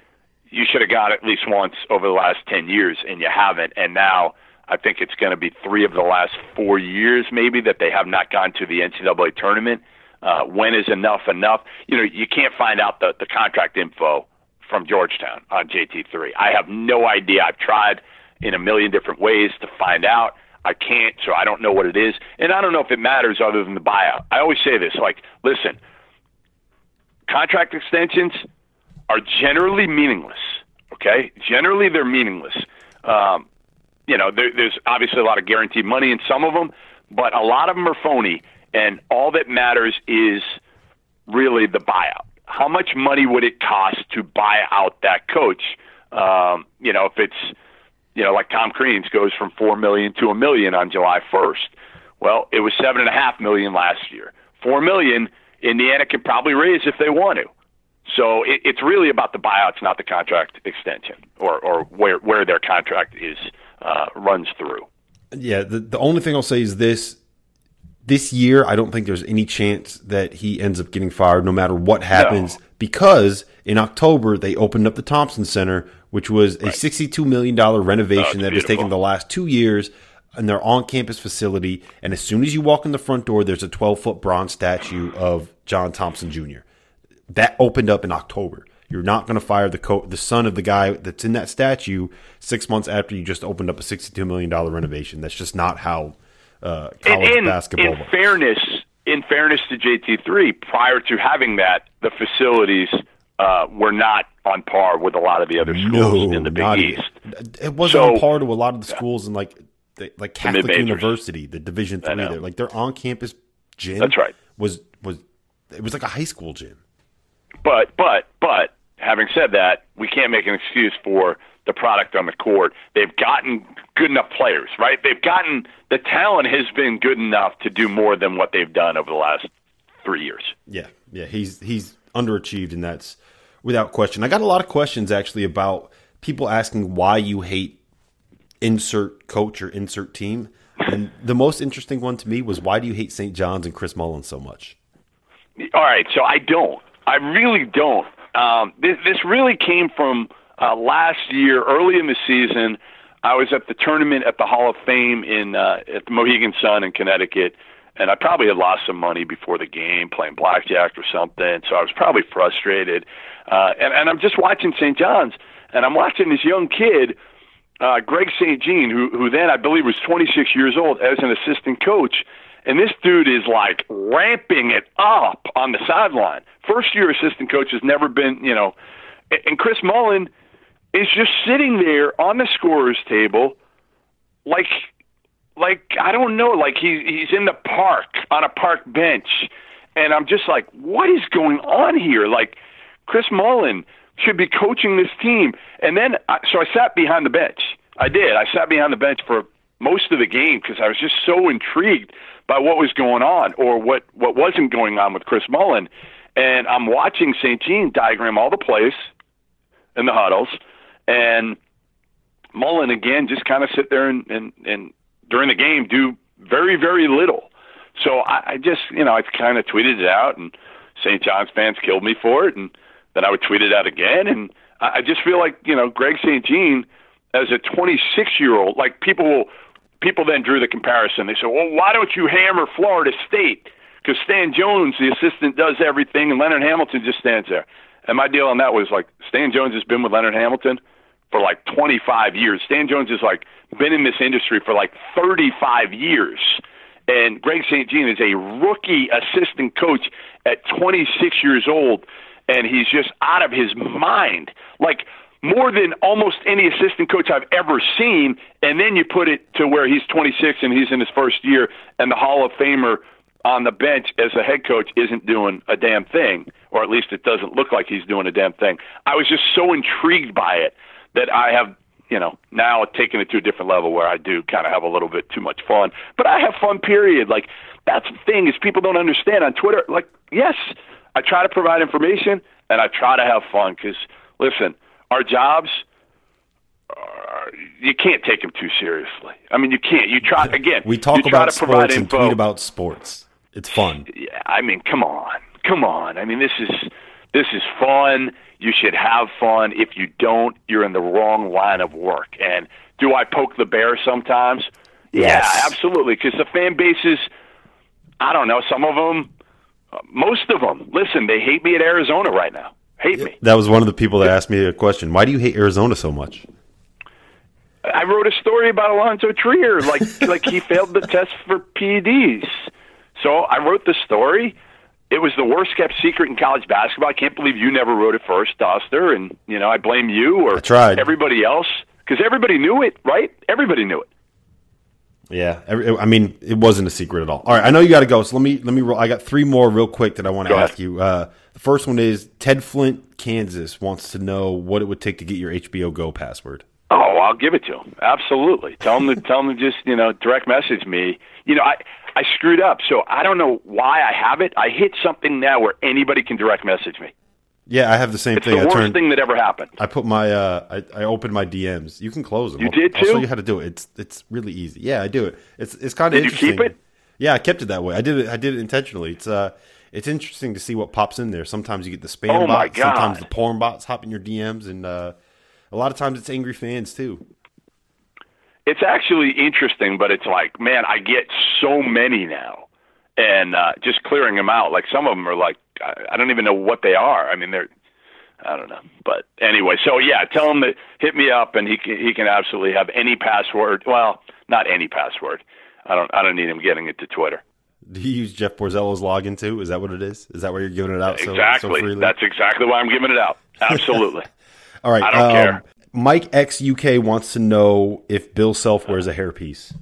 you should have got at least once over the last 10 years, and you haven't. And now I think it's going to be three of the last four years, maybe, that they have not gone to the NCAA tournament. Uh, when is enough enough? You know, you can't find out the, the contract info from Georgetown on JT3. I have no idea. I've tried in a million different ways to find out. I can't, so I don't know what it is. And I don't know if it matters other than the buyout. I always say this like, listen, contract extensions are generally meaningless. Okay, generally they're meaningless. Um, you know, there, there's obviously a lot of guaranteed money in some of them, but a lot of them are phony. And all that matters is really the buyout. How much money would it cost to buy out that coach? Um, you know, if it's you know like Tom Crean's goes from four million to a million on July 1st. Well, it was seven and a half million last year. Four million Indiana can probably raise if they want to. So it, it's really about the buyouts, not the contract extension, or or where where their contract is uh, runs through. Yeah, the the only thing I'll say is this: this year, I don't think there's any chance that he ends up getting fired, no matter what happens, No. because in October they opened up the Thompson Center, which was a Right. sixty-two million dollar renovation Oh, that has taken the last two years. In their on-campus facility, and as soon as you walk in the front door, there's a 12-foot bronze statue of John Thompson Jr. That opened up in October. You're not going to fire the co- the son of the guy that's in that statue six months after you just opened up a $62 million renovation. That's just not how uh, college in, basketball in works. fairness, in fairness to JT3, prior to having that, the facilities uh, were not on par with a lot of the other schools in the Big East. even- It wasn't So- on par to a lot of the schools in like the, like Catholic mid-majors. University, the Division Three. There, like their on-campus gym. That's right. Was was it was like a high school gym. But but but having said that, we can't make an excuse for the product on the court. They've gotten good enough players, right? They've gotten the talent has been good enough to do more than what they've done over the last three years. Yeah, yeah, he's he's underachieved, and that's without question. I got a lot of questions actually about people asking why you hate insert coach or insert team, and the most interesting one to me was why do you hate St. John's and Chris Mullins so much? All right, so I don't. I really don't. Um, this, this really came from uh, last year, early in the season. I was at the tournament at the Hall of Fame in uh, at the Mohegan Sun in Connecticut, and I probably had lost some money before the game playing blackjack or something. So I was probably frustrated, uh, and, and I'm just watching St. John's, and I'm watching this young kid uh, Greg St. Jean, who who then I believe was 26 years old as an assistant coach, and this dude is like ramping it up on the sideline. First year assistant coach has never been, you know, and- Chris Mullin is just sitting there on the scorer's table, like like I don't know, like he's he's in the park on a park bench, and I'm just like, what is going on here? Like Chris Mullin should be coaching this team, and then I, so I sat behind the bench. I did. I sat behind the bench for most of the game because I was just so intrigued by what was going on or what what wasn't going on with Chris Mullin, and I'm watching St. Jean diagram all the plays in the huddles, and Mullin again just kind of sit there and, and, and during the game do very, very little. So I, I just, you know, I kind of tweeted it out, and St. John's fans killed me for it, and then I would tweet it out again, and I, I just feel like, you know, Greg St. Jean, as a 26 year old, like people will, people then drew the comparison. They said, well, why don't you hammer Florida State? Because Stan Jones, the assistant, does everything, and Leonard Hamilton just stands there. And my deal on that was like, Stan Jones has been with Leonard Hamilton for like 25 years. Stan Jones has like been in this industry for like 35 years. And Greg St. Jean is a rookie assistant coach at 26 years old, and he's just out of his mind. Like more than almost any assistant coach I've ever seen. And then you put it to where he's 26 and he's in his first year, and the Hall of Famer on the bench as a head coach isn't doing a damn thing, or at least it doesn't look like he's doing a damn thing. I was just so intrigued by it that I have, you know, now taken it to a different level where I do kind of have a little bit too much fun. But I have fun, period. Like, that's the thing is people don't understand on Twitter. Like, yes, I try to provide information and I try to have fun because, listen, our jobs, uh, you can't take them too seriously. I mean, you can't. You try, again, We talk about sports and tweet about sports. It's fun. Yeah, I mean, come on, come on. I mean, this is this is fun. You should have fun. If you don't, you're in the wrong line of work. And do I poke the bear sometimes? Yeah, absolutely. Because the fan bases, I don't know, some of them, uh, most of them. Listen, they hate me at Arizona right now. Hate me. That was one of the people that asked me a question. Why do you hate Arizona so much? I wrote a story about Alonzo Trier, like *laughs* like he failed the test for PEDs. So I wrote the story. It was the worst kept secret in college basketball. I can't believe you never wrote it first, Doster. And you know, I blame you or I tried. everybody else because everybody knew it, right? Everybody knew it. Yeah, I mean, it wasn't a secret at all. All right, I know you got to go, so let me let me. Roll. I got three more real quick that I want to Go ahead. ask you. Uh, the first one is Ted Flint, Kansas, wants to know what it would take to get your HBO Go password. Oh, I'll give it to him. Absolutely. Tell him to tell him to just you know direct message me. You know, I I screwed up, so I don't know why I have it. I hit something now where anybody can direct message me. Yeah, I have the same It's thing. the I worst turned, thing that ever happened. I put my uh, I, I opened my DMs. You can close them. You I'll- did I'll show you how to do it. It's it's really easy. Yeah, I do it. It's it's kind of Did you keep interesting. it? Yeah, I kept it that way. I did it. I did it intentionally. It's uh, it's interesting to see what pops in there. Sometimes you get the spam Oh, bots. Sometimes the porn bots hop in your DMs, and uh, a lot of times it's angry fans too. It's actually interesting, but it's like, man, I get so many now, and uh, just clearing them out. Like some of them are like, I, don't even know what they are. I mean, they're, I don't know. But anyway, so yeah, tell him to hit me up, and he can he can absolutely have any password. Well, not any password. I don't I don't need him getting it to Twitter. Do you use Jeff Borzello's login too? Is that what it is? Is that why you're giving it out so, so exactly. freely? That's exactly why I'm giving it out. *laughs* Absolutely. *laughs* All right. I don't um, care. Mike X UK wants to know if Bill Self wears a hairpiece.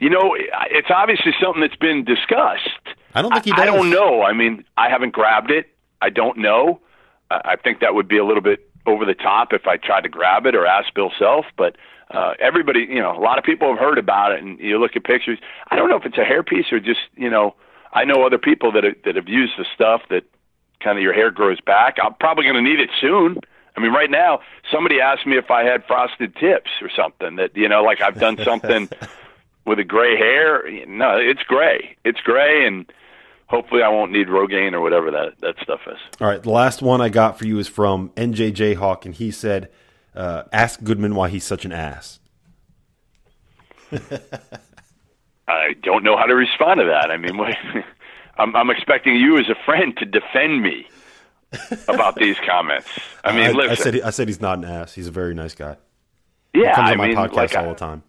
You know, it's obviously something that's been discussed. I don't think he I, I don't know. I mean, I haven't grabbed it. I don't know. I I think that would be a little bit over the top if I tried to grab it or ask Bill Self. But uh, everybody, you know, a lot of people have heard about it, and you look at pictures. I don't know if it's a hairpiece or just, you know, I know other people that have, that have used the stuff that kind of your hair grows back. I'm probably going to need it soon. I mean, right now, somebody asked me if I had frosted tips or something. That you know, like I've done something *laughs* with a gray hair. No, it's gray. It's gray, and hopefully, I won't need Rogaine or whatever that that stuff is. All right, the last one I got for you is from NJJ Hawk, and he said, uh, "Ask Goodman why he's such an ass." *laughs* I don't know how to respond to that. I mean, what, *laughs* I'm, I'm expecting you as a friend to defend me *laughs* about these comments. I mean, I, listen, I said I said he's not an ass. He's a very nice guy. yeah, he Comes I on my mean, podcast like, all the time.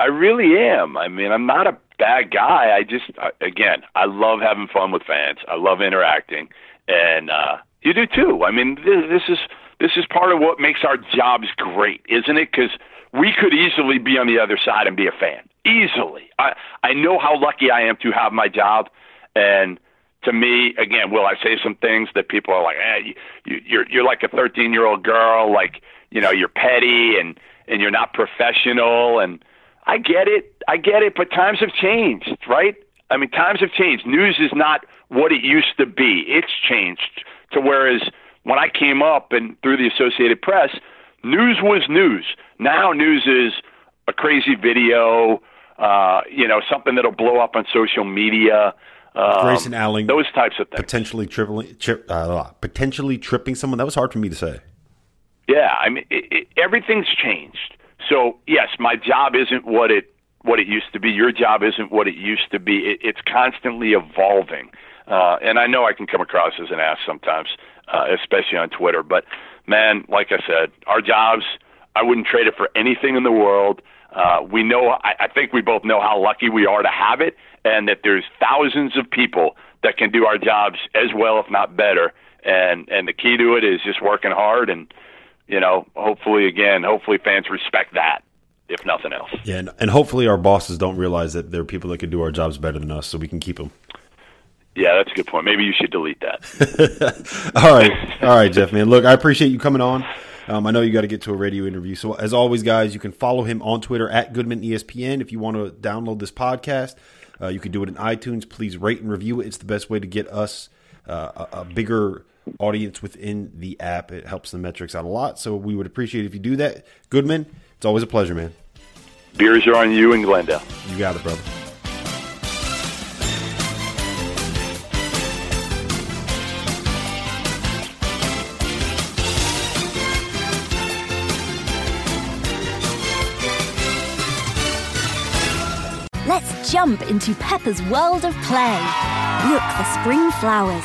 I really am. I mean, I'm not a bad guy. I just, I, again, I love having fun with fans. I love interacting, and uh, you do too. I mean, this, this is this is part of what makes our jobs great, isn't it? Because we could easily be on the other side and be a fan. Easily, I I know how lucky I am to have my job, and to me, again, will I say some things that people are like, eh, you, you're you're like a 13 year old girl, like you know, you're petty and and you're not professional, and I get it, I get it, but times have changed, right? I mean, times have changed. News is not what it used to be. It's changed to whereas when I came up and through the Associated Press, news was news. Now news is a crazy video, uh, you know, something that'll blow up on social media. Um, Grayson Allen those types of things. potentially tripling, tri- uh, potentially tripping someone. That was hard for me to say. Yeah, I mean, it, it, everything's changed. So yes, my job isn't what it what it used to be. Your job isn't what it used to be. It, it's constantly evolving, uh, and I know I can come across as an ass sometimes, uh, especially on Twitter. But man, like I said, our jobs, I wouldn't trade it for anything in the world. Uh, we know, I, I think we both know how lucky we are to have it, and that there's thousands of people that can do our jobs as well, if not better. And and the key to it is just working hard and you know, hopefully again, hopefully fans respect that, if nothing else. Yeah, and, and hopefully our bosses don't realize that there are people that can do our jobs better than us, so we can keep them. Yeah, that's a good point. Maybe you should delete that. *laughs* all right, all right, Jeff, man. Look, I appreciate you coming on. Um, I know you got to get to a radio interview. So, as always, guys, you can follow him on Twitter at Goodman ESPN. If you want to download this podcast, uh, you can do it in iTunes. Please rate and review it. It's the best way to get us uh, a, a bigger audience within the app. It helps the metrics out a lot. So, we would appreciate if you do that. Goodman, it's always a pleasure, man. Beers are on you and Glendale. You got it, brother. Let's jump into Peppa's world of play. Look for spring flowers,